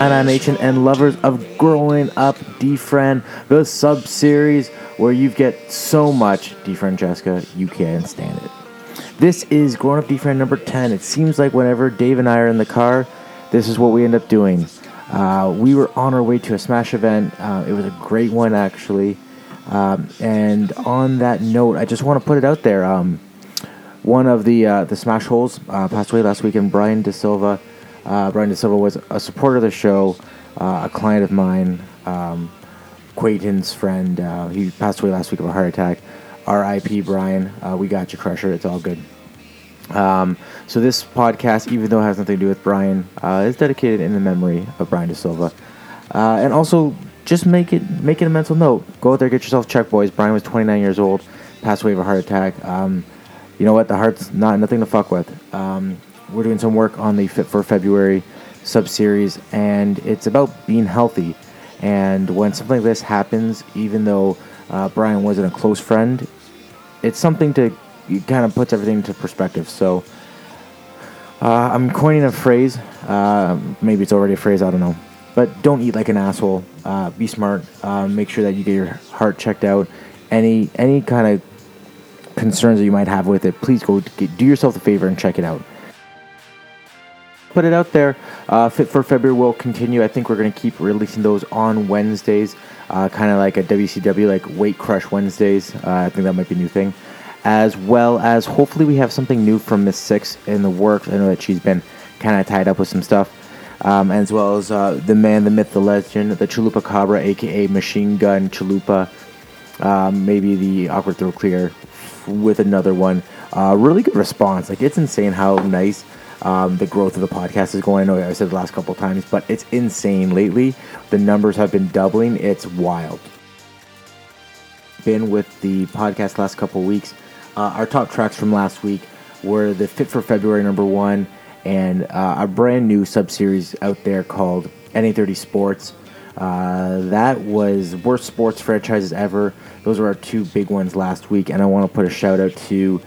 Nana Nation and lovers of Growing Up Defriend, the sub series where you get so much Defriend Jessica, you can't stand it. This is Growing Up Defriend number 10. It seems like whenever Dave and I are in the car, this is what we end up doing. Uh, we were on our way to a Smash event. Uh, it was a great one, actually. Um, and on that note, I just want to put it out there. Um, one of the uh, the Smash Holes uh, passed away last weekend. Brian De Silva. Uh, Brian De Silva was a supporter of the show, uh, a client of mine, um, acquaintance, friend. Uh, he passed away last week of a heart attack. R.I.P. Brian. Uh, we got you, Crusher. It's all good. Um, so this podcast, even though it has nothing to do with Brian, uh, is dedicated in the memory of Brian De Silva, uh, and also just make it make it a mental note. Go out there, get yourself checked, boys. Brian was 29 years old, passed away of a heart attack. Um, you know what? The heart's not nothing to fuck with. Um, we're doing some work on the Fit for February sub series, and it's about being healthy. And when something like this happens, even though uh, Brian wasn't a close friend, it's something to it kind of puts everything into perspective. So uh, I'm coining a phrase. Uh, maybe it's already a phrase. I don't know. But don't eat like an asshole. Uh, be smart. Uh, make sure that you get your heart checked out. Any any kind of concerns that you might have with it, please go get, do yourself a favor and check it out. Put it out there. Uh, Fit for February will continue. I think we're going to keep releasing those on Wednesdays, uh, kind of like a WCW, like Weight Crush Wednesdays. Uh, I think that might be a new thing. As well as hopefully we have something new from Miss Six in the works. I know that she's been kind of tied up with some stuff. Um, as well as uh, the man, the myth, the legend, the Chalupa Cabra, aka Machine Gun Chalupa. Um, maybe the Awkward Throw Clear with another one. Uh, really good response. Like it's insane how nice um, the growth of the podcast is going. I know I said the last couple times, but it's insane lately. The numbers have been doubling. It's wild. Been with the podcast last couple weeks. Uh, our top tracks from last week were the Fit for February number one and uh, a brand new sub series out there called NA30 Sports. Uh, that was worst sports franchises ever. Those were our two big ones last week, and I want to put a shout out to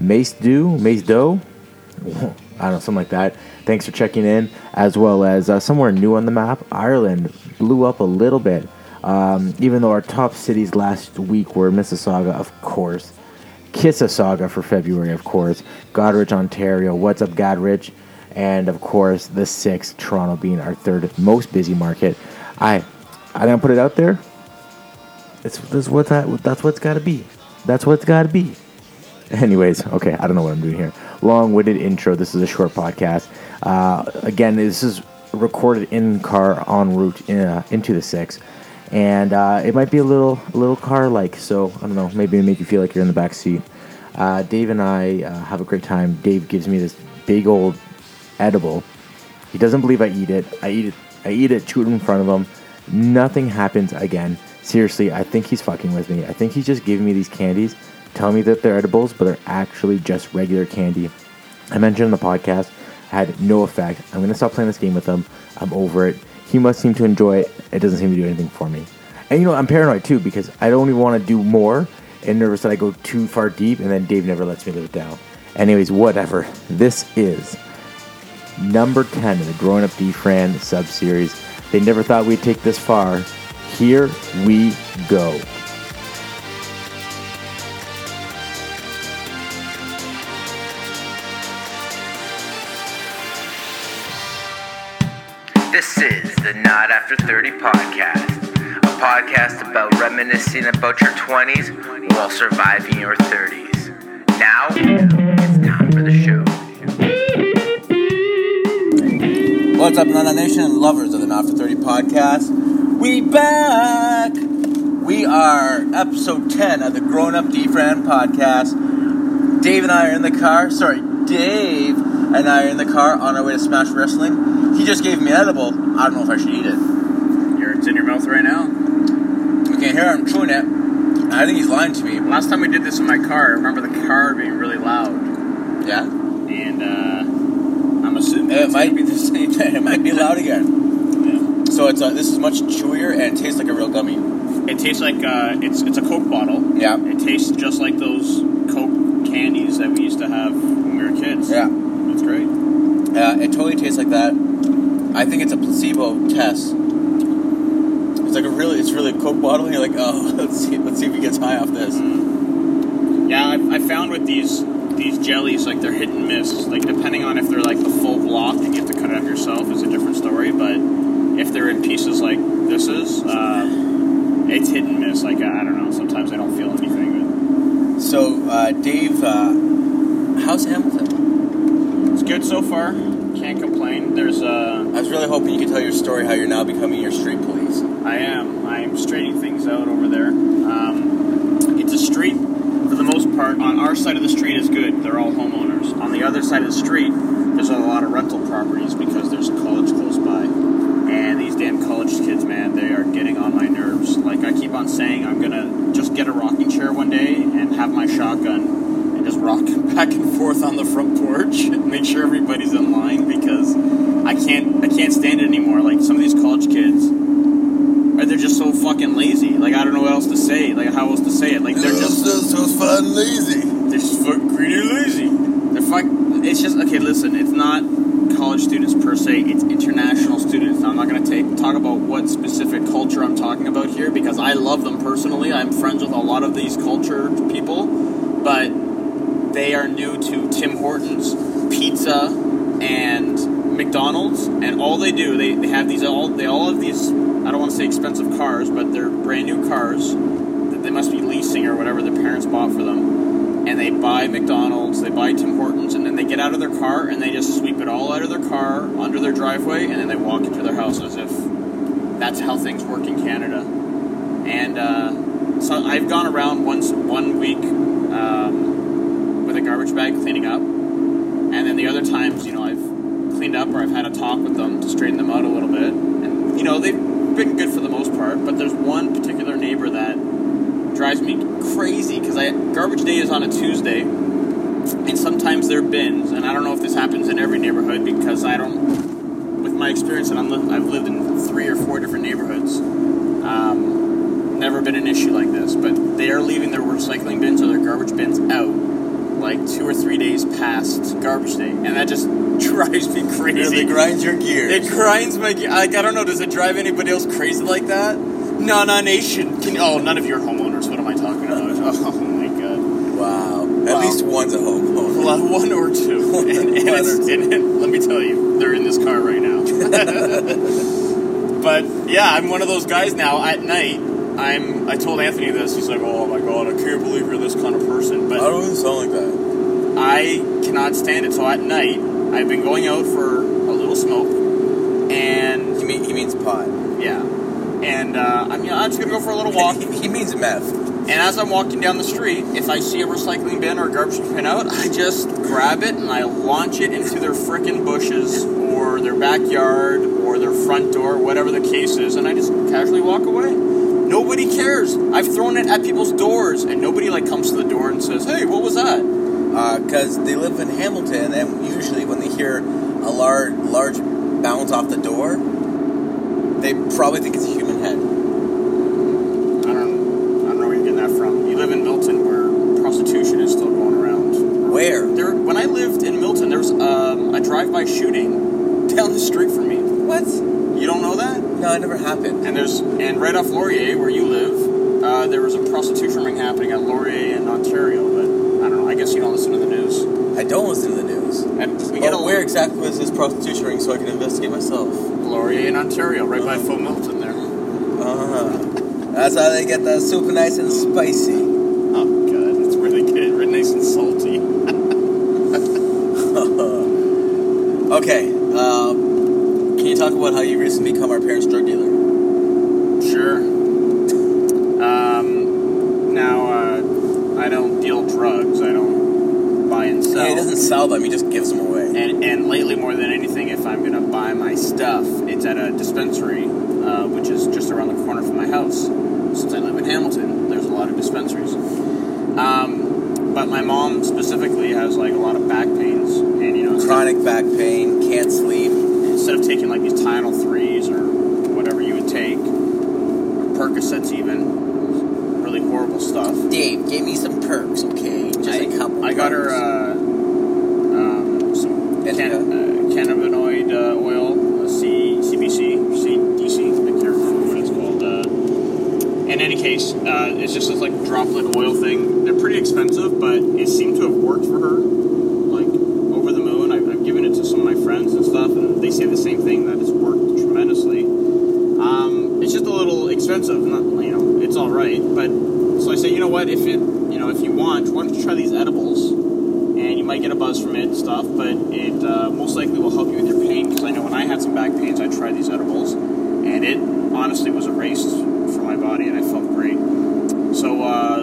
Mace Do, Mace Doe, I don't know, something like that. Thanks for checking in, as well as uh, somewhere new on the map, Ireland blew up a little bit. Um, even though our top cities last week were Mississauga, of course, Kississauga for February, of course, Goderich, Ontario, What's Up Goderich, and of course the sixth, Toronto being our third most busy market. I, I didn't put it out there. It's that's what that, that's what's got to be. That's what's got to be. Anyways, okay, I don't know what I'm doing here. Long-winded intro. This is a short podcast. Uh, again, this is recorded in car en route in, uh, into the six, and uh, it might be a little a little car like. So I don't know. Maybe make you feel like you're in the back seat. Uh, Dave and I uh, have a great time. Dave gives me this big old edible. He doesn't believe I eat it. I eat it. I eat it. Chew it in front of him. Nothing happens again. Seriously, I think he's fucking with me. I think he's just giving me these candies tell me that they're edibles, but they're actually just regular candy. I mentioned in the podcast, had no effect. I'm gonna stop playing this game with him. I'm over it. He must seem to enjoy it. It doesn't seem to do anything for me. And you know, I'm paranoid too because I don't even want to do more and nervous that I go too far deep and then Dave never lets me live it down. Anyways, whatever. This is number 10 in the Growing Up Defriend sub series. They never thought we'd take this far. Here we go. This is the Not After 30 podcast, a podcast about reminiscing about your 20s while surviving your 30s. Now, it's time for the show. What's up, Nana Nation and lovers of the Not After 30 podcast? We back! We are episode 10 of the Grown Up Defriend podcast. Dave and I are in the car. Sorry, Dave and I are in the car on our way to Smash Wrestling. He just gave me an edible. I don't know if I should eat it. You're, it's in your mouth right now. Okay, here I'm chewing it. I think he's lying to me. Last time we did this in my car, I remember the car being really loud, Yeah? and uh, I'm assuming It might be the same thing. It might be loud again. Yeah. So it's uh, this is much chewier and tastes like a real gummy. It tastes like uh, it's it's a Coke bottle. Yeah. It tastes just like those Coke candies that we used to have when we were kids. Yeah. Great. Yeah, it totally tastes like that. I think it's a placebo test. It's like a really, it's really a Coke bottle. And you're like, oh, let's see, let's see if he gets high off this. Yeah, I, I found with these these jellies, like they're hit and miss. Like depending on if they're like the full block and you have to cut it up yourself is a different story. But if they're in pieces like this is, uh, it's hit and miss. Like I, don't know. Sometimes I don't feel anything. So, uh, Dave, uh, how's Hamilton? Good so far. Can't complain. There's uh, I was really hoping you could tell your story how you're now becoming your street police. I am. I'm straightening things out over there. Um, it's a street, for the most part. On our side of the street is good. They're all homeowners. On the other side of the street, there's a lot of rental properties because there's a college close by. And these damn college kids, man, they are getting on my nerves. Like I keep on saying, I'm gonna just get a rocking chair one day and have my shotgun and just rock back and forth on the front porch. Make sure everybody's in line because I can't, I can't stand it anymore. Like some of these college kids, they're just so fucking lazy. Like I don't know what else to say. Like how else to say it. Like they're just so fucking lazy. they're just fucking greedy lazy. They're fuck. It's just okay. Listen, it's not college students per se. It's international students. Now, I'm not going to take talk about what specific culture I'm talking about here because I love them personally. I'm friends with a lot of these culture people, but they are new to Tim Hortons, pizza, and McDonald's, and all they do they, they have these all they all have these. I don't want to say expensive cars, but they're brand new cars that they must be leasing or whatever their parents bought for them and they buy McDonald's, they buy Tim Hortons, and then they get out of their car and they just sweep it all out of their car under their driveway, and then they walk into their house as if that's how things work in Canada. And uh, so I've gone around once one week um, with a garbage bag cleaning up, and then the other times, you know, I've cleaned up or I've had a talk with them to straighten them out a little bit, and you know they've been good for the most part. But there's one particular neighbor that drives me crazy because I garbage day is on a Tuesday, and sometimes there are bins, and I don't know if this happens in every neighborhood because I don't, with my experience, and li- I've lived in three or four different neighborhoods. Um, never been an issue like this, but they are leaving their recycling bins or their garbage bins out like two or three days past garbage day, and that just drives me crazy. Really grinds your gears. It grinds my. ge- Like I don't know. Does it drive anybody else crazy like that? Nana Nation. Can oh none of your homeowners. What am I talking about? Oh my god. wow. Wow. At least one's a homeowner. Well, one or two. One and, and, or two. and, and let me tell you, they're in this car right now. but yeah, I'm one of those guys now. At night, I'm. I told Anthony this. He's like, "Oh my god, I can't believe you're this kind of person." But I don't even sound like that. I cannot stand it. So at night, I've been going out for a little smoke, and He, mean, he means pot. yeah, and uh, I'm, you know, I'm just gonna go for a little walk. he, means meth. And as I'm walking down the street, if I see a recycling bin or a garbage bin out, I just grab it and I launch it into their frickin' bushes or their backyard or their front door, whatever the case is, and I just casually walk away. Nobody cares. I've thrown it at people's doors, and nobody like comes to the door and says, "Hey, what was that?" Because they live in Hamilton, and usually when they hear a large, large bounce off the door, they probably think it's a human head. I don't, I don't know where you're getting that from. You live in Milton, where prostitution is still going around. Where? There, when I lived in Milton, there was um, a drive-by shooting down the street from me. What? You don't know that? No, it never happened. And there's and right off Laurier, where you live, uh, there was a prostitution ring happening at Laurier in Ontario. But I don't know. I guess you don't listen to the news. I don't listen to the news. And we get a where exactly was this prostitution ring so I can investigate myself? Laurier in Ontario, right by Faux Milton there. Uh-huh. That's how they get the super nice and spicy. Oh god, it's really good. Really nice and salty. Okay, um, can you talk about how you recently become our parents' drug dealer? Sure. Um, now uh, I don't deal drugs. I don't buy and sell. Yeah, he doesn't sell them, he just gives them away. And, and lately, more than anything, if I'm going to buy my stuff, it's at a dispensary, uh, which is just around the corner from my house. Since I live in Hamilton, there's a lot of dispensaries. Um, but my mom specifically has like a lot of back pains, and you know, Chronic back pain, can't sleep. Instead of taking like these Tylenol threes or whatever you would take, or Percocets even, really horrible stuff. Dave, give me some perks, okay? Just I, a couple. I got her perks. uh, um, some can, Indica? uh, cannabinoid uh, oil, a C pretty expensive, but it seemed to have worked for her. Like over the moon. I've, I've given it to some of my friends and stuff, and they say the same thing that it's worked tremendously. Um, it's just a little expensive. Not you know, it's all right, but so I say, you know what? If it you know if you want, why don't you try these edibles? And you might get a buzz from it and stuff, but it uh, most likely will help you with your pain. Because I know when I had some back pains, I tried these edibles, and it honestly was erased from my body, and I felt great. So uh,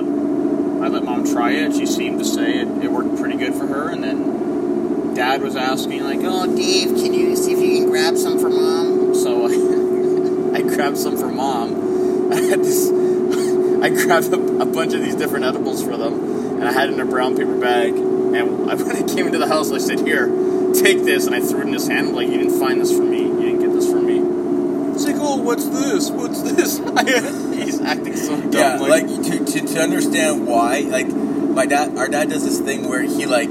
I let mom try it. She seemed to say it, it worked pretty good for her, and then dad was asking like, "Oh, Dave, can you see if you can grab some for mom?" So I, I grabbed some for mom. I had this. I grabbed a, a bunch of these different edibles for them, and I had it in a brown paper bag. And I- when I came into the house, I said, "Here, take this," and I threw it in his hand. I'm Like, "You didn't find this for me. You didn't get this for me." He's like, "Oh, what's this? What's this?" He's acting so dumb. Yeah, like to, to, to understand why, like my dad, our dad does this thing where he like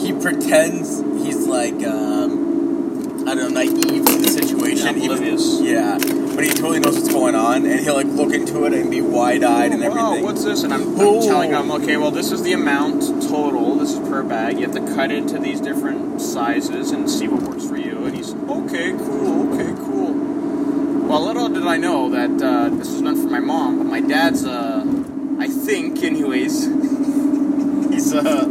he pretends he's like um, I don't know naive to the situation. Yeah, even- oblivious. yeah, but he totally knows what's going on, and he'll like look into it and be wide eyed and everything. Oh, what's this? And I'm, I'm telling him, okay, well, this is the amount total. This is per bag. You have to cut it into these different sizes and see what works for you. And he's, okay, cool, okay, cool. Well, little did I know that uh, this was meant for my mom, but my dad's, uh, I think, anyways, he's, uh,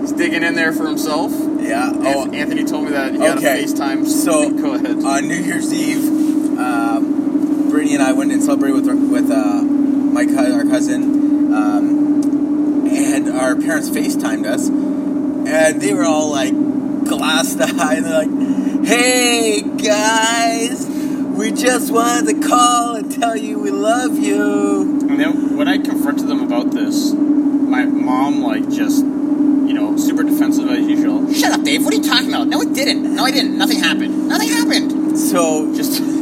he's digging in there for himself. yeah. Oh, Anthony told me that he had okay. a FaceTime. So, go ahead. on New Year's Eve, and I went and celebrated with with uh, my our cousin, um, and our parents FaceTimed us, and they were all like glassed eyed. They're like, "Hey guys, we just wanted to call and tell you we love you." And then when I confronted them about this, my mom like just, you know, super defensive as usual. Shut up, Dave. What are you talking about? No, it didn't. No, I didn't. Nothing happened. Nothing happened. So Just so quick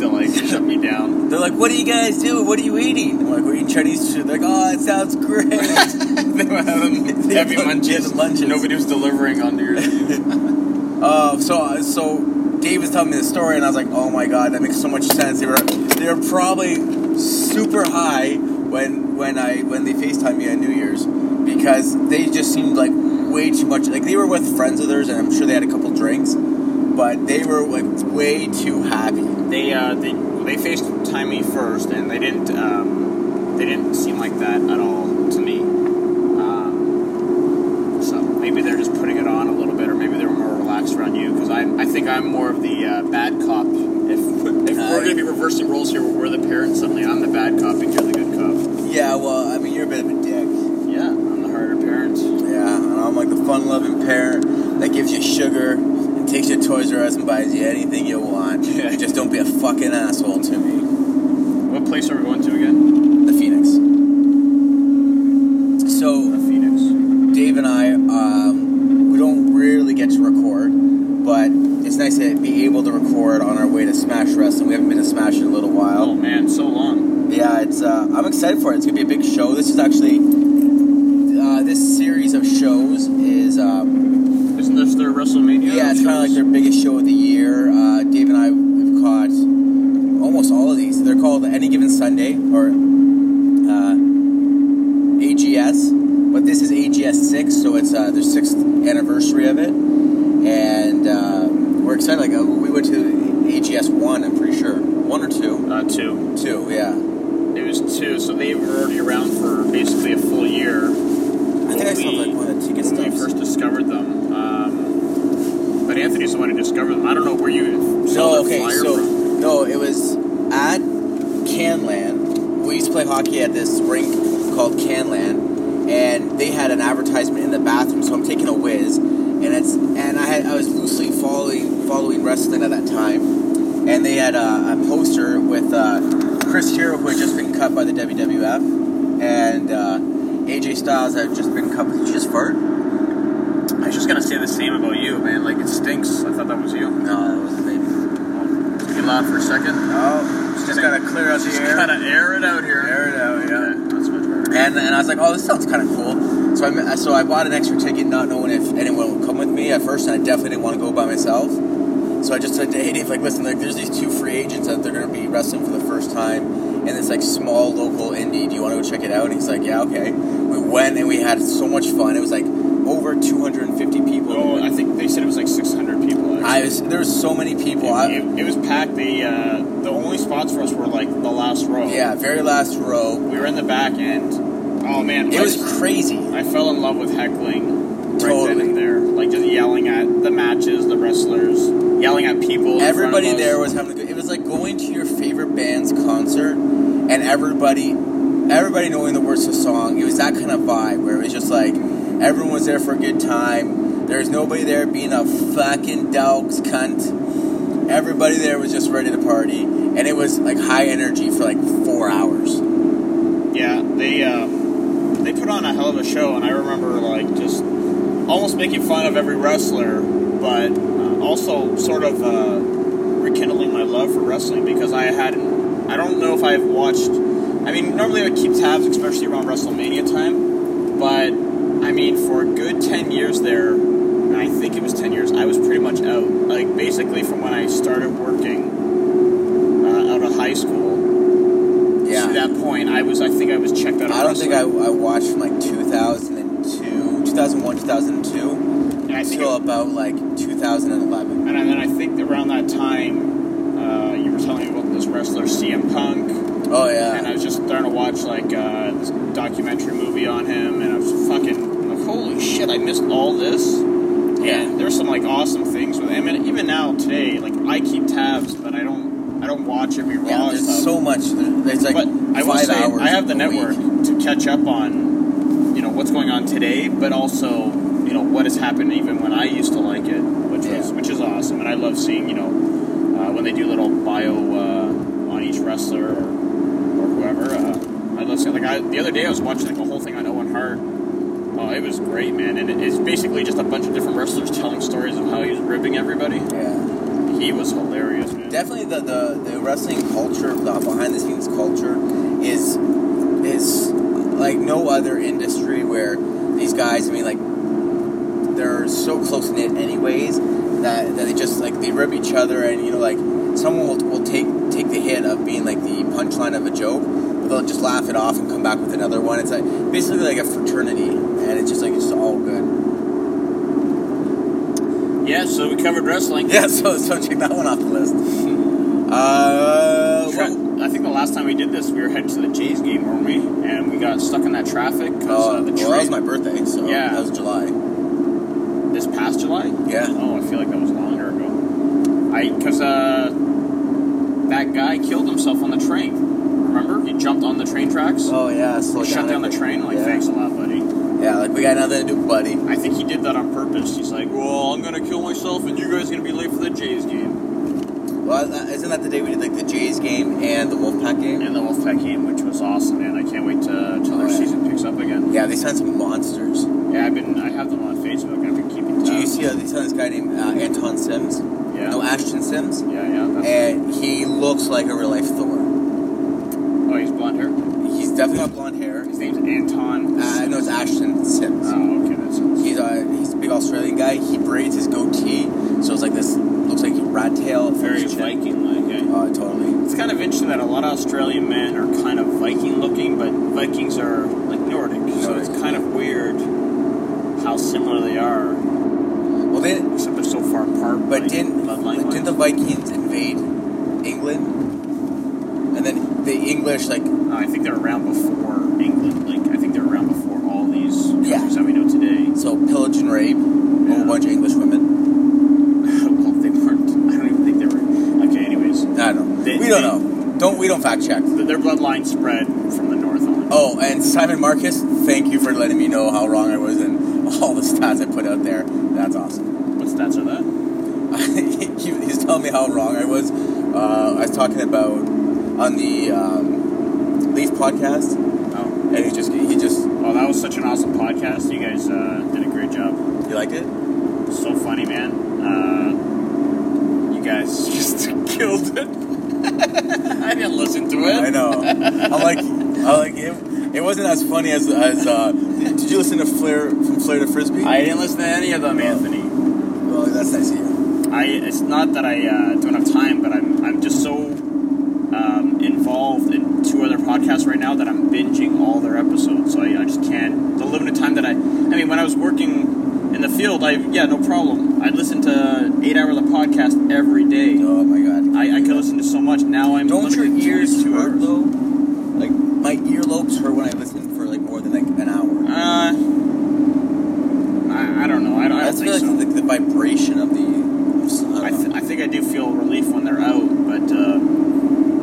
to like shut me down. they're like, "What are you guys doing? What are you eating?" I'm like, "We're eating Chinese food." They're like, "Oh, it sounds great." they were having heavy Yeah, munches. munches. Nobody was delivering on Year's Uh, so so Dave was telling me the story, and I was like, "Oh my god, that makes so much sense." They were they were probably super high when when I when they Facetime me on New Year's because they just seemed like way too much. Like they were with friends of theirs, and I'm sure they had a couple drinks, but they were like way too happy. They uh, they they FaceTime me first, and they didn't um, they didn't seem like that at all to me. Um, so maybe they're just putting it on a little bit, or maybe they were more relaxed around you. Because I I think I'm more of the uh, bad cop. If if Uh, we're gonna be reversing roles here, where we're the parents suddenly, I'm the bad cop and you're the good cop. Yeah, well, I mean, you're a bit of a dick. Yeah, I'm the harder parent. Yeah, and I'm like the fun-loving parent that gives you sugar and takes you to Toys R Us and buys you anything you want. Yeah. Just don't be a fucking asshole to me. What place are we going to again? The Phoenix. So The Phoenix. Dave and I, um, we don't really get to record, but it's nice to be able to record on our way to Smash Wrestling. We haven't been to Smash in a little while. Oh man, so long. Yeah, it's. Uh, I'm excited for it. It's gonna be a big show. This is actually. Uh, this series of shows is. Um, Isn't this their WrestleMania? yeah, it's kind of like their biggest show of the year. Uh, Dave and I we've caught almost all of these. They're called Any Given Sunday or uh, AGS, but this is AGS six, so it's uh, their sixth anniversary of it, and uh, we're excited. Like uh, we went to AGS one, I'm pretty sure, one or two, Uh, two. two, yeah. It was two, so they were already around for basically a full year. I think I saw like one of the ticket when we stubs. first discovered them. Um, but Anthony's the one who discovered them. I don't know where you saw No, the okay, flyer so from. no, it was at Canlan. We used to play hockey at this rink called Canlan, and they had an advertisement in the bathroom. So I'm taking a whiz, and it's and I had I was loosely following following wrestling at that time, and they had a, a poster with uh, Chris Hero who had just been cut by the WWF, and uh, AJ Styles had just been cut. Did you just fart? I was just gonna say the same about you, man. Like it stinks. I thought that was you. No, that was the baby. Be loud for a second. Oh, just gotta clear out the Just air. gotta air it out here. Air it out, yeah. Okay, that's much better. And, and I was like, oh, this sounds kind of cool. So I so I bought an extra ticket, not knowing if anyone would come with me at first, and I definitely didn't want to go by myself. So I just said to Dave, like, listen, like, there's these two free agents that they're going to be wrestling for the first time, and it's like small local indie. Do you want to go check it out?" And he's like, "Yeah, okay." We went and we had so much fun. It was like over 250 people. Oh, I think they said it was like 600 people. Actually. I was there was so many people. I, it, it was packed. The uh, the only spots for us were like the last row. yeah, very last row. we were in the back end. Oh man, It I was just- crazy. I fell in love with heckling right Totally. then and there. Like just yelling at the matches, the wrestlers, yelling at people. in front of Everybody there was having a good. It was like going to your favorite band's concert, and everybody, everybody knowing the words of the song. It was that kind of vibe where it was just like everyone was there for a good time. There's nobody there being a fucking dogs cunt. Everybody there was just ready to party, and it was like high energy for like four hours. Yeah, they uh, they put on a hell of a show, and I remember like just almost making fun of every wrestler, but also sort of uh, rekindling my love for wrestling because I hadn't. I don't know if I've watched. I mean, normally I would keep tabs, especially around WrestleMania time, but I mean, for a good ten years there, and I think it was ten years, I was pretty much out. Like basically from when I started working uh, out of high school Yeah. to that point, I was. I think I was checked out. Of I don't think I. I watched from like 2002, 2001, 2002 And I think, until about like 2011. and then I think around that time, uh, you were telling me about this wrestler CM Punk, Oh yeah. and I was just starting to watch like uh, this documentary movie on him, and I was fucking like, holy shit, I missed all this. Yeah. And there's some like awesome things with him, and even now today, like I keep tabs, but I don't, I don't watch every Raw Yeah, there's stuff. so much. there- There's like but I will five say hours. I have the network week. to catch up on, you know, what's going on today, but also, you know, what has happened even when I used to like it, which was Yeah. which is awesome, and I love seeing, you know, uh, when they do little bio uh, on each wrestler or, or whoever. Uh, I love seeing like I, the other day I was watching like a whole thing on Owen Hart. Oh, it was great, man, and it, it's basically just a bunch of different wrestlers telling stories of how he was ribbing everybody. Yeah, He was hilarious, man. definitely the, the the wrestling culture, the behind the scenes culture, is like no other industry where these guys. I mean, like they're so close knit, anyways, that, that they just like they rib each other, and you know, like someone will, will take take the hit of being like the punchline of a joke, but they'll just laugh it off and come back with another one. It's like basically like a fraternity, and it's just like it's all good. Yeah, so we covered wrestling. Yeah, so so check that one off the list. Uh, I think the last time we did this, we were heading to the Jays game, weren't we? And we got stuck in that traffic because uh, uh, the well, that was my birthday, so Yeah. that was July. this past July. Yeah. Oh, I feel like that was longer ago. I because uh, that guy killed himself on the train. Remember? He jumped on the train tracks. Oh yeah, slow he shut down the train. Like, yeah. thanks a lot, buddy. Yeah, like we got nothing to do, buddy. I think he did that on purpose. He's like, well, I'm gonna kill myself, and you guys are gonna be late for the Jays game Well, uh, isn't that the day we did like the Jays game and the Wolfpack game? and the Wolfpack game, which was awesome, man. I can't wait to till their Oh, yeah. season picks up again. Yeah, they signed some monsters. Yeah, I've been I have them on Facebook. I've been keeping. Do you see? Uh, they signed this guy named uh, Anton Sims. Yeah. No, Ashton Sims, Yeah, yeah. And he looks like a real life Thor. oh, he's blonde hair. He's definitely got blonde hair. His name's Anton. Uh, no, it's Ashton Sims. Oh, okay, that's He's a he's a big Australian guy. He braids his goatee, so it's like this. Looks like rat tail. very Finished. Viking-like. Eh? Oh, totally. It's kind of interesting that a lot of Australian men are kind of Viking-looking, but Vikings are like Nordic, so it's kind of weird how similar they are, Well, they except they're so far apart. but like, didn't didn't the Vikings invade England? And then the English like No, I think they're around before England. Like I think they're around before all these Yeah. countries that we know today. so pillage and rape a Yeah. whole bunch of English women. well, they weren't. I don't even think they were. Okay, anyways, I don't know. They- we don't they- know. Don't we don't fact check. their bloodline spread from the north on. Oh, and Simon Marcus, thank you for letting me know how wrong I was and all the stats I put out there. That's awesome. What stats are that? he, he's telling me how wrong I was. Uh, I was talking about on the um, Leaf podcast, Oh. and he just he just Oh, that was such an awesome podcast. You guys uh, did a great job. you liked it. So funny, man. Uh, you guys just killed it. I didn't listen to it. I know. I'm like, I'm like it, it wasn't as funny as as. Uh, did you listen to Flair from Flair to Frisbee? I didn't listen to any of them, Anthony. well, that's nice of you. I. It's not that I uh, don't have time, but I'm. I'm just so um, involved in two other podcasts right now that I'm binging all their episodes. So I, I just can't. The limited time that I, I mean, when I was working in the field, I yeah, no problem. I'd listen to eight hours of podcast every day. Oh my god. I, I could listen to so much. Now I'm Don't your limited to ears two hurt hours. though? Like my earlobes hurt when I listen for like more than like an hour. Uh, I, I don't know. I, don't- I I don't feel think like so. the, the vibration of the. I I, don't th- know. I think I do feel relief when they're out, but uh,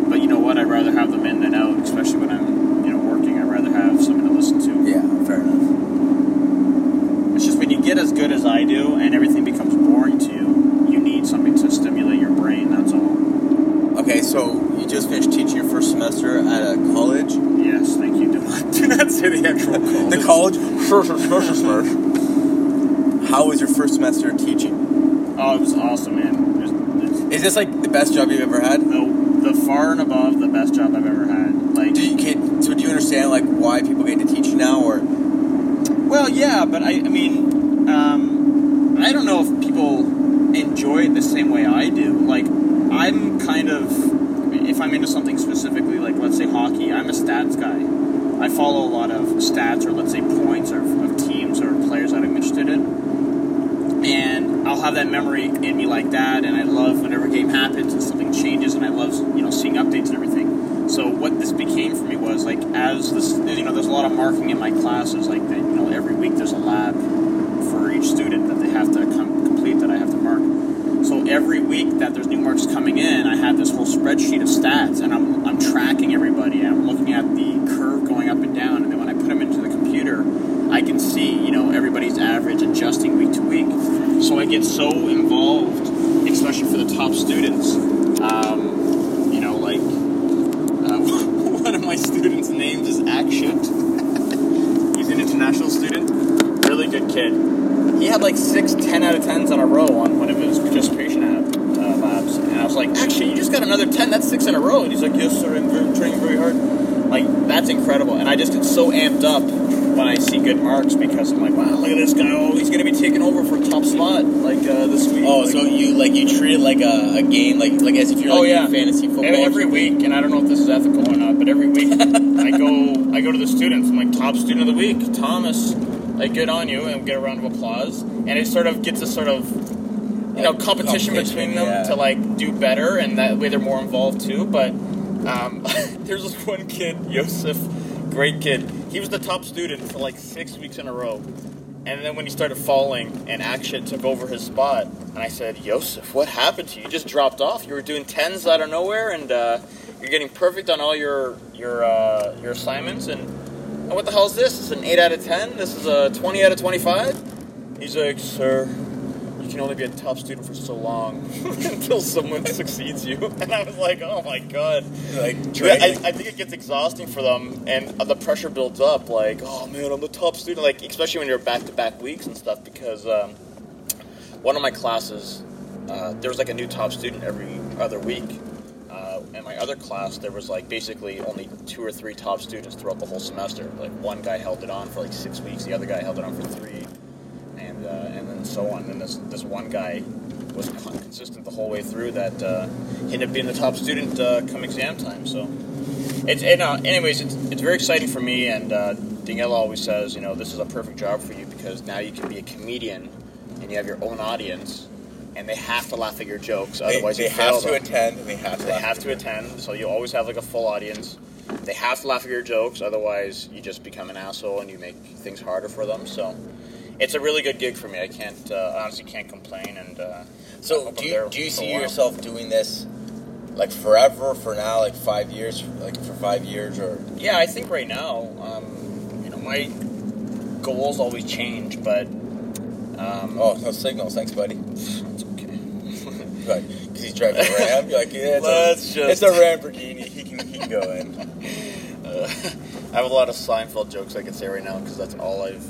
but you know what? I'd rather have them in than out, especially when I'm you know working. I'd rather have something to listen to. yeah, fair enough. It's just when you get as good as I do and everything becomes boring to you, you need something to stimulate your brain. That's all. Okay, so you just finished teaching your first semester at a college. Yes, thank you. Do not, do not say the actual college. The college. How was your first semester teaching? Oh, it was awesome, man. It was, it's, Is this like the best job you've ever had? the, the far and above the best job I've ever had. Like, Do you can, so do you understand like why people get into teaching now, or Well, yeah, but I, I mean, um, I don't know if people enjoy it the same way I do. Like, I'm kind of, if I'm into something specifically, like let's say hockey, I'm a stats guy. I follow a lot of stats or let's say points or of teams or players that I'm interested in. And I'll have that memory in me like that, and I love whenever a game happens and something changes, and I love you know seeing updates and everything. So what this became for me was like as this you know there's a lot of marking in my classes like that you know every week there's a lab for each student that they have to com- complete that I have to mark. So every week that there's new marks coming in, I have this whole spreadsheet of stats, and I'm I'm tracking everybody, I'm looking at the curve going up and down, and then when I put them into the computer, I can see you know everybody's average adjusting week to week. So I get so involved, especially for the top students. Um, you know, like uh, one of my students' names is Akshat. He's an international student, really good kid. He had like six 10 out of 10s on a row on one of his participation ab, uh, labs. And I was like, actually, you just got another 10. That's six in a row. And he's like, yes, sir, I'm training very hard. Like, that's incredible. And I just get so amped up when I see good marks because I'm like, wow, look at this guy. Oh, he's going to be taking over for top spot like uh, this week. oh, Like- so you like you treat it like a, a game, like like as if you're like oh yeah, fantasy football. Every, every week, and I don't know if this is ethical or not, but every week I go I go to the students. I'm like top student of the week, Thomas. Like good on you, and get a round of applause, and it sort of gets a sort of you know competition, competition, between them yeah. to like do better, and that way they're more involved too. But um, there's this one kid, Yosef, great kid. He was the top student for like six weeks in a row. And then when he started falling and Akshat took over his spot, and I said, Yosef, what happened to you? You just dropped off. You were doing tens out of nowhere, and uh, you're getting perfect on all your your uh, your assignments. And, what the hell is this? This is an eight out of ten. This is a twenty out of twenty-five. He's like, sir, can only be a top student for so long until someone succeeds you. And I was like, oh my god. like I. I think it gets exhausting for them, and the pressure builds up. Like, oh man, I'm the top student. Like, especially when you're back to back weeks and stuff. Because um, one of my classes, uh, there was like a new top student every other week. Uh, in my other class, there was like basically only two or three top students throughout the whole semester. Like one guy held it on for like six weeks, the other guy held it on for three, and uh, and then so on. And this this one guy was consistent the whole way through. That uh, he ended up being the top student uh, come exam time. So it's and, uh, anyways, it's it's very exciting for me. And uh, Daniela always says, you know, this is a perfect job for you because now you can be a comedian and you have your own audience, and they have to laugh at your jokes. Otherwise, they you fail have to them. attend. and They have to. They laugh have at to attend, so you always have like a full audience. They have to laugh at your jokes, otherwise you just become an asshole and you make things harder for them. So it's a really good gig for me. I can't uh, honestly can't complain. And uh, So do you do you see yourself doing this like forever? For now, like five years, like for five years, or Yeah, I think right now, um, you know, my goals always change, but um, oh no signals. Thanks, buddy. it's okay. Because he's driving a Ram. You're like, yeah, it's, Let's a, just- it's a Lamborghini. He can he can go in. Uh, I have a lot of Seinfeld jokes I can say right now because that's all I've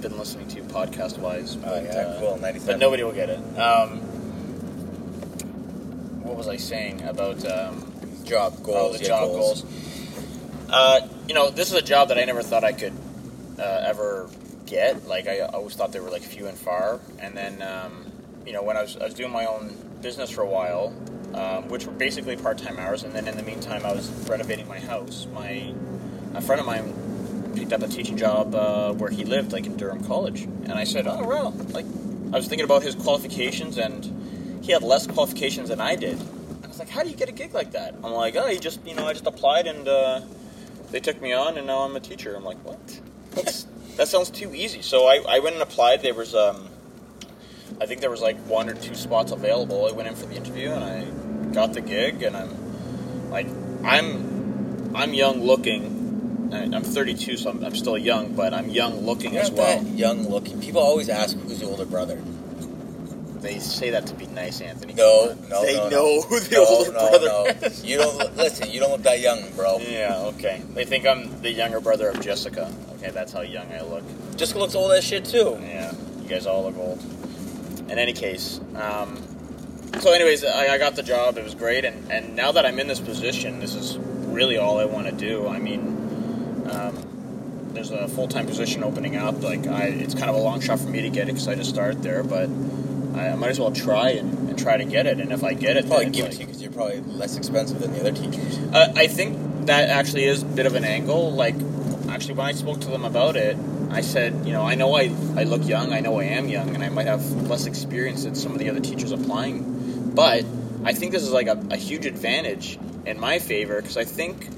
been listening to podcast wise. Oh yeah, cool. Ninety But nobody will get it. Um, what was I saying about um, job goals. oh, the yeah, job goals? Uh, you know, this is a job that I never thought I could uh, ever get. Like I always thought they were like few and far. And then, um, you know, when I was, I was doing my own business for a while, um, which were basically part-time hours. And then in the meantime, I was renovating my house. My a friend of mine picked up a teaching job uh, where he lived, like in Durham College, and I said, "Oh well," like I was thinking about his qualifications, and he had less qualifications than I did. I was like, "How do you get a gig like that?" I'm like, "Oh, he just, you know, I just applied and uh, they took me on, and now I'm a teacher." I'm like, "What? That's, that sounds too easy." So I, I went and applied. There was, um, I think there was like one or two spots available. I went in for the interview, and I got the gig, and I'm like, I'm, I'm young looking. I'm 32, so I'm, I'm still young, but I'm young looking You're as well. young looking. People always ask who's the older brother. They say that to be nice, Anthony. No, no, they no, no. know who the no, older no, brother no. is. You don't look- listen. You don't look that young, bro. Yeah, okay. They think I'm the younger brother of Jessica. Okay, that's how young I look. Jessica looks old as shit too. Yeah, you guys all look old. In any case, um, so anyways, I, I got the job. It was great, and, and now that I'm in this position, this is really all I want to do. I mean, um, there's a full time position opening up. Like, I, it's kind of a long shot for me to get it because I just started there, but I, I might as well try and, and try to get it. And if I get it, Probably give it it's to you because you're probably less expensive than the other teachers. uh, I think that actually is a bit of an angle. Like, actually, when I spoke to them about it, I said, you know, I know I, I look young, I know I am young, and I might have less experience than some of the other teachers applying. But I think this is like a, a huge advantage in my favor because I think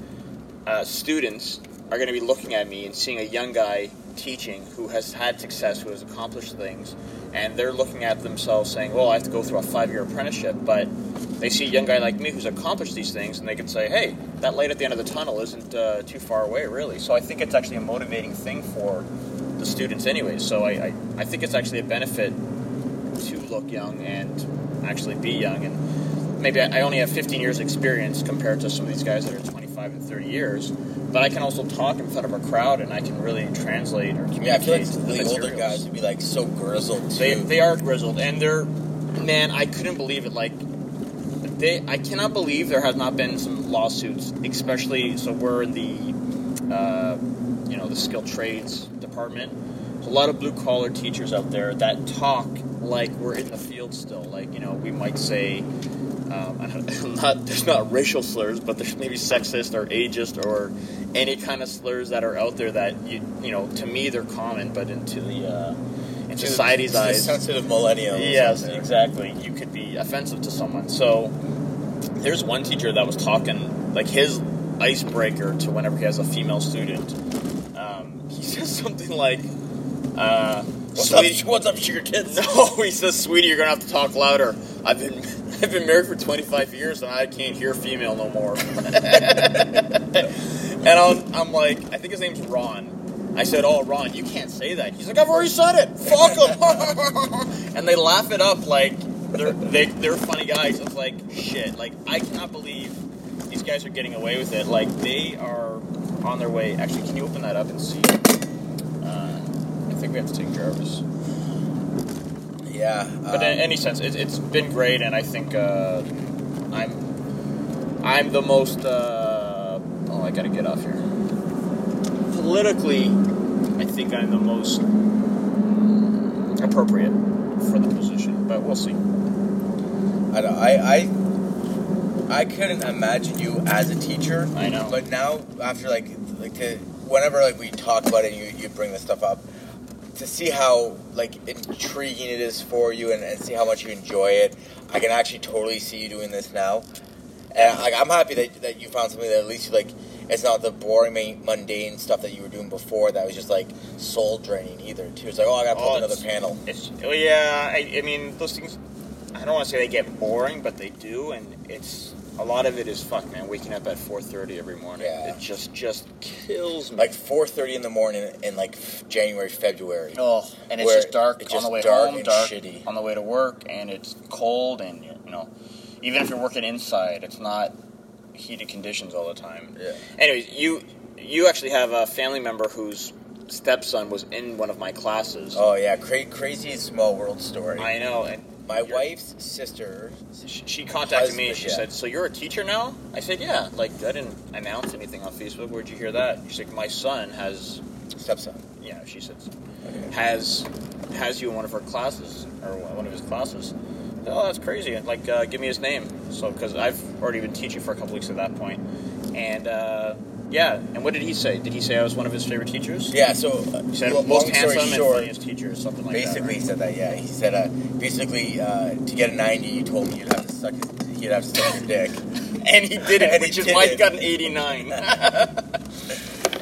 uh, students are going to be looking at me and seeing a young guy teaching who has had success, who has accomplished things, and they're looking at themselves saying, well, I have to go through a five year apprenticeship, but they see a young guy like me who's accomplished these things, and they can say, hey, that light at the end of the tunnel isn't uh, too far away, really. So I think it's actually a motivating thing for the students, anyways. So I, I, I think it's actually a benefit to look young and actually be young. And maybe I only have 15 years experience compared to some of these guys that are 25 and 30 years, but I can also talk in front of a crowd and I can really translate or communicate. Yeah, I feel like the the older guys would be like so grizzled too. They, they are grizzled, and they're man. I couldn't believe it. Like they, I cannot believe there has not been some lawsuits, especially. So we're in the, uh, you know, the skilled trades department. A lot of blue collar teachers out there that talk like we're in the field still. Like you know, we might say. Um, don't- there's not racial slurs, but there's maybe sexist or ageist or any kind of slurs that are out there that you you know to me they're common, but into the uh, in To- society's to eyes, sensitive millennials. Yes, exactly. You could be offensive to someone. So there's one teacher that was talking like his icebreaker to whenever he has a female student. Um, he says something like, uh, What's "Sweetie, up? What's up, sugar kids? no," he says, "Sweetie, you're gonna have to talk louder. I've been I've been married for 25 years and I can't hear female no more." and I'm, I'm like, I think his name's Ron. I said, "Oh, Ron, you can't say that." He's like, "I've already said it. Fuck him!" and they laugh it up like they're they, they're funny guys. It's like shit. Like I cannot believe these guys are getting away with it. Like they are on their way. Actually, can you open that up and see? Uh, I think we have to take Jarvis. Yeah. But um, in any sense, it, it's been great, and I think uh, I'm I'm the most. Uh, oh, I gotta get off here. Politically, I think I'm the most appropriate for the position, but we'll see. I, don't- I, I, I couldn't imagine you as a teacher. I know. But now, after like, like to, whenever like we talk about it, and you you bring this stuff up, to see how like intriguing it is for you, and, and see how much you enjoy it, I can actually totally see you doing this now. And like, I'm happy that, that you found something that at least you like it's not the boring, mundane stuff that you were doing before. That was just like soul draining either. Too. It's like, oh, I gotta Oh, pull another panel. It's oh yeah, I, I mean those things. I don't want to say they get boring, but they do, and it's a lot of it is fuck man. Waking up at four thirty every morning, Yeah. it just just kills me. Like 4:30 in the morning in like January, February. Oh, and it's just dark it's on just the way dark home, and dark shitty. on the way to work, and it's cold, and you know, even if you're working inside, it's not heated conditions all the time. Yeah. Anyways, you you actually have a family member whose stepson was in one of my classes. Oh yeah, cra- crazy small world story. I know, and My wife's sister. she, she contacted me and she yeah. said, "So you're a teacher now?" I said, "Yeah." Like I didn't announce anything on Facebook. Where'd you hear that? She's like, "My son has Stepson. yeah." She said. Okay. has has you in one of her classes or one of his classes. Oh, that's crazy! Like, uh, give me his name. So, because I've already been teaching for a couple weeks at that point, and uh, Yeah, and what did he say? Did he say I was one of his favorite teachers? Yeah, so uh, He said lo- most handsome and short, funniest teacher, or something like that. basically that. he said that. Yeah, he said uh, basically uh, to get a ninety, you told me you'd have to suck. His, he'd have to suck your dick. And he did it, And he which is why he got an 89.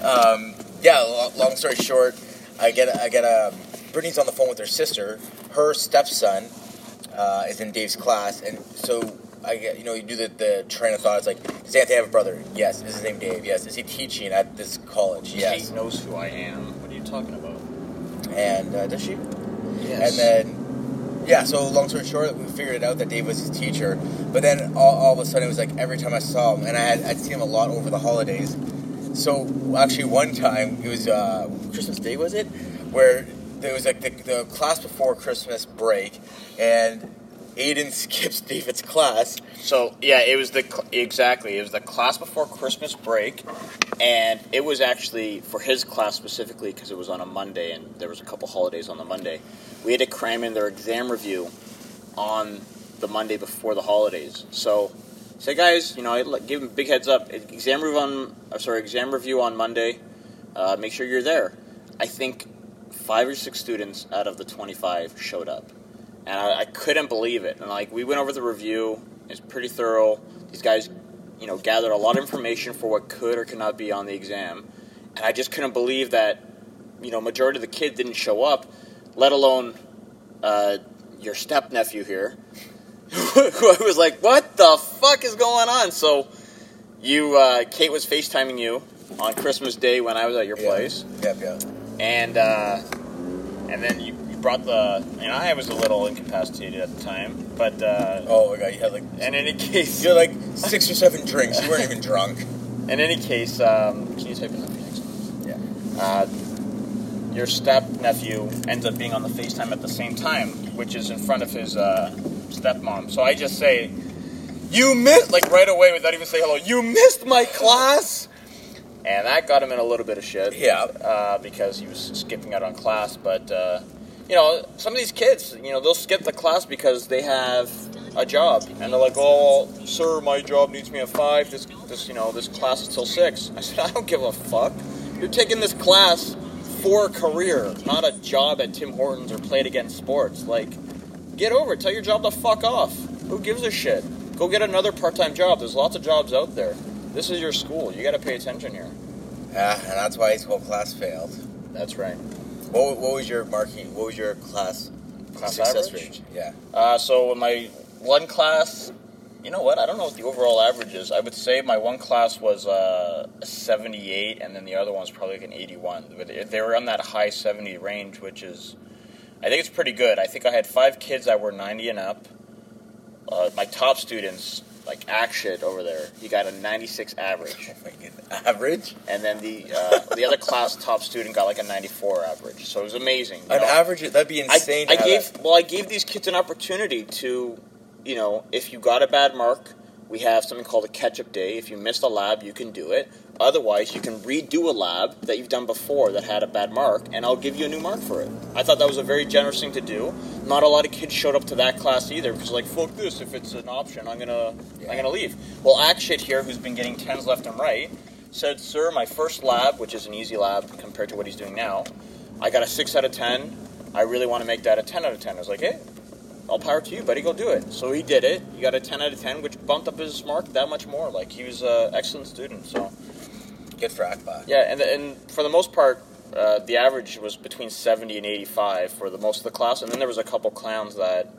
Um, yeah, lo- long story short, I get I get a Brittany's on the phone with her sister. Her stepson uh, is in Dave's class, and so I get you know you do the, the train of thought. It's like, does Anthony have a brother? Yes. Is his name Dave? Yes. Is he teaching at this college? Yes. He knows who I am. What are you talking about? And uh, does she? Yes. And then, yeah, so long story short, we figured it out that Dave was his teacher. But then all, all of a sudden, it was like every time I saw him, and I had, I'd seen him a lot over the holidays. So actually, one time, it was uh, Christmas Day, was it? Where there was like the, the class before Christmas break, and Aiden skips David's class. So yeah, it was the cl- exactly it was the class before Christmas break, and it was actually for his class specifically because it was on a Monday and there was a couple holidays on the Monday. We had to cram in their exam review on the Monday before the holidays. So, say guys, you know, give them big heads up. Exam review on uh, sorry, exam review on Monday. Uh, make sure you're there. I think five or six students out of the 25 showed up and I, I couldn't believe it. And like we went over the review, it's pretty thorough. These guys, you know, gathered a lot of information for what could or could not be on the exam, and I just couldn't believe that, you know, majority of the kids didn't show up, let alone uh, your step nephew here, who I was like, what the fuck is going on? So, you, uh, Kate was FaceTiming you on Christmas Day when I was at your Yeah. place Yep, yeah. and uh, and then you brought the and I was a little incapacitated at the time, but uh, Oh my god, you had like in any case, you had like six or seven drinks. You weren't even drunk. in any case, um, can you type in the Phoenix? Yeah. Uh, your step nephew ends up being on the FaceTime at the same time, which is in front of his uh, stepmom. So I just say, "You missed!" Like right away, without even saying hello. You missed my class, and that got him in a little bit of shit. Yeah. uh, because he was skipping out on class. But uh, you know, some of these kids, you know, they'll skip the class because they have a job, and they're like, "Oh, sir, my job needs me at five. This, this, you know, this class is till six. I said, "I don't give a fuck. You're taking this class for a career, not a job at Tim Hortons or played against sports. Like, get over it. Tell your job to fuck off. Who gives a shit? Go get another part-time job. There's lots of jobs out there. This is your school. You got to pay attention here." Yeah, and that's why his whole class failed. That's right. What, what was your marking? What was your class, Class success average? rate? Yeah. Uh, so in my one class, you know what? I don't know what the overall average is. I would say my one class was uh, a 78, and then the other one was probably like an 81. But they- they were on that high 70 range, which is, I think it's pretty good. I think I had five kids that were 90 and up. Uh, my top students, like Akshit over there, he got a 96 average, Oh. Average? and then the uh, the other class top student got like a 94 average. So it was amazing. An know? average? That'd be insane. I have gave that. well, I gave these kids an opportunity to, you know, if you got a bad mark, we have something called a catch-up day. If you missed a lab, you can do it. Otherwise, you can redo a lab that you've done before that had a bad mark, and I'll give you a new mark for it. I thought that was a very generous thing to do. Not a lot of kids showed up to that class either because like, fuck this. If it's an option, I'm gonna I'm gonna leave. Well, Akshit here, who's been getting tens left and right, said, "Sir, my first lab, which is an easy lab compared to what he's doing now, I got a six out of ten. I really want to make that a ten out of ten. I was like, hey, all power to you, buddy. Go do it. So he did it. He got a ten out of ten, which bumped up his mark that much more. Like he was an excellent student. So Good for Akbar. yeah, and and for the most part, uh, the average was between seventy and eighty-five for the most of the class. And then there was a couple clowns that,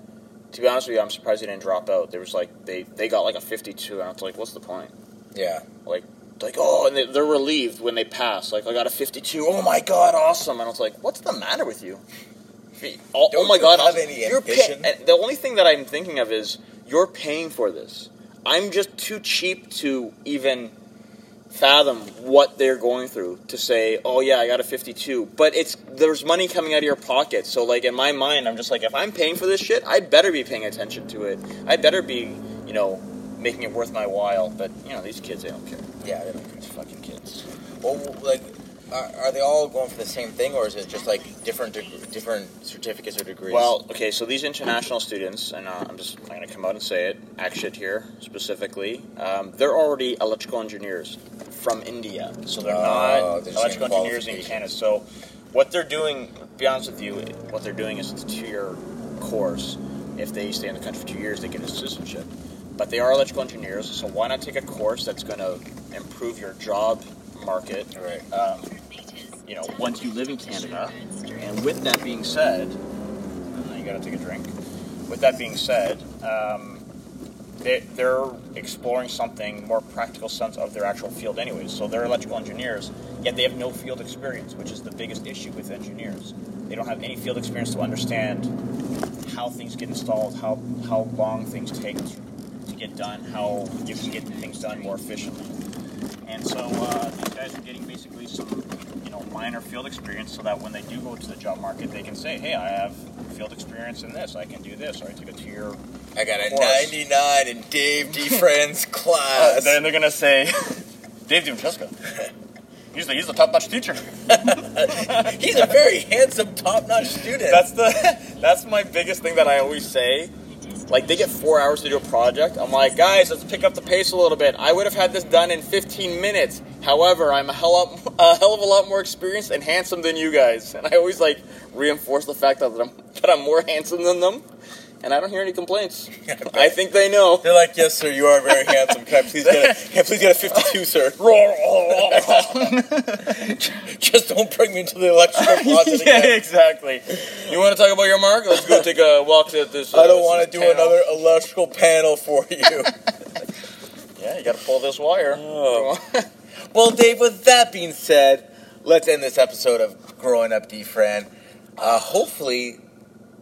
to be honest with you, I'm surprised they didn't drop out. There was like they they got like a fifty-two, and I was like, what's the point? Yeah. Like. Like oh, and they, they're relieved when they pass. Like I got a fifty-two. Oh my god, awesome! And I was like, "What's the matter with you?" Oh, oh my god, have any you're pay- ambition? and the only thing that I'm thinking of is you're paying for this. I'm just too cheap to even fathom what they're going through to say, "Oh yeah, I got a 52." But it's there's money coming out of your pocket. So like in my mind, I'm just like, if I'm paying for this shit, I better be paying attention to it. I better be, you know, making it worth my while. But you know, these kids, they don't care. Yeah. They don't These fucking kids. Well, like, are, are they all going for the same thing, or is it just like different deg- different certificates or degrees? Well, okay, so these international students, and uh, I'm just I'm going to come out and say it, Akshit here specifically, um, they're already electrical engineers from India, so they're Oh, not they're electrical engineers in. Canada. So what they're doing, to be honest with you, what they're doing is it's a two-year course. If they stay in the country for two years, they get a citizenship. But they are electrical engineers, so why not take a course that's going to improve your job market right. um, you know, once you live in Canada. And with that being said, you gotta take a drink. With that being said, um, they, they're exploring something more practical sense of their actual field, anyways. So they're electrical engineers, yet they have no field experience, which is the biggest issue with engineers. They don't have any field experience to understand how things get installed, how how long things take to, to get done, how you can get things done more efficiently. And so uh, these guys are getting basically some, minor field experience, so that when they do go to the job market, they can say, "Hey, I have field experience in this. I can do this, or I took a two-year." I got a course. 99 in Dave DeFriend's Uh, class. then they're gonna say, "Dave DiFrancesco, he's the he's the top-notch teacher." He's a very handsome, top-notch student. That's the that's my biggest thing that I always say. Like they get four hours to do a project. I'm like, guys, let's pick up the pace a little bit. I would have had this done in 15 minutes. However, I'm a hell up, a hell of a lot more experienced and handsome than you guys. And I always like reinforce the fact that I'm that I'm more handsome than them. And I don't hear any complaints. I think they know. They're like, yes, sir, you are very handsome. Can I please get a, can I please get a 52, sir? Just don't bring me into the electrical closet yeah, again. exactly. You want to talk about your mark? Let's go take a walk at this. I don't uh, want to do panel. another electrical panel for you. Yeah, you got to pull this wire. Oh. Well, Dave, with that being said, let's end this episode of Growing Up D-Fran. Uh, hopefully,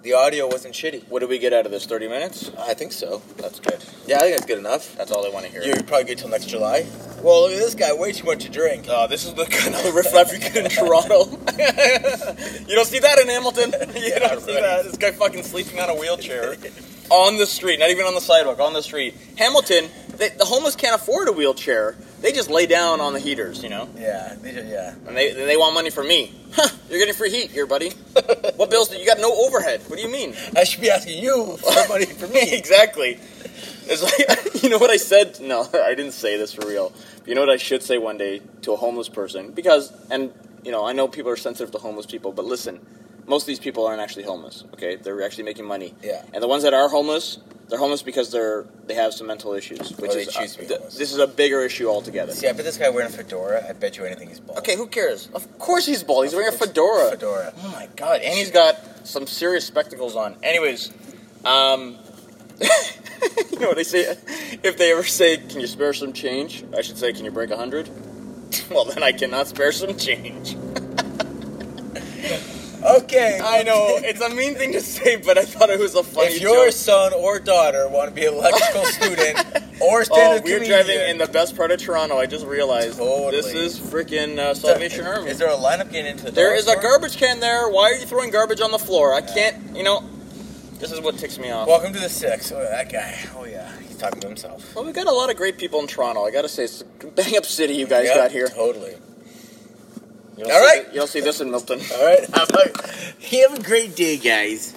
the audio wasn't shitty. What did we get out of this? 30 minutes? I think so. That's good. Yeah, I think that's good enough. That's all they want to hear. You're probably good till next July. Well, look at this guy. Way too much to drink. Uh, this is the kind of riff raff you get in Toronto. you don't see that in Hamilton. You Yeah, don't see that. This guy fucking sleeping on a wheelchair on the street, not even on the sidewalk, on the street. Hamilton, they, the homeless can't afford a wheelchair. They just lay down on the heaters, you know, Yeah, they yeah. and they they want money from me. Huh, you're getting free heat here, buddy. what bills? Do you got no overhead? What do you mean? I should be asking you for money for me. exactly. It's like, you know what I said? No, I didn't say this for real. But you know what I should say one day to a homeless person? Because, and, you know, I know people are sensitive to homeless people, but listen, most of these people aren't actually homeless, okay? They're actually making money. Yeah. And the ones that are homeless, they're homeless because they're they have some mental issues, which is be th- this is a bigger issue altogether. See, I bet this guy wearing a fedora. I bet you anything he's bald. Okay, who cares? Of course he's bald. He's wearing a fedora. Fedora. Oh my god, and he's got some serious spectacles on. Anyways, um, you know what they say? If they ever say, "Can you spare some change?" I should say, "Can you break a hundred? Well, then I cannot spare some change. Okay. I know it's a mean thing to say, but I thought it was a funny thing. If your joke. son or daughter want to be an electrical student or Oh, stand-up we're comedian, driving in the best part of Toronto. I just realized Totally. this is freaking uh, Salvation Army. Is there a lineup getting into the There is a garbage can there. Why are you throwing garbage on the floor? I can't, you know. This is what ticks me off. Welcome to the six. Oh, that guy. Oh yeah, he's talking to himself. Well, we got a lot of great people in Toronto. I gotta say, it's a bang up city you guys Yeah, got here. Totally. You don't All see you don't see this in Milton. All right. How about you have a great day, guys.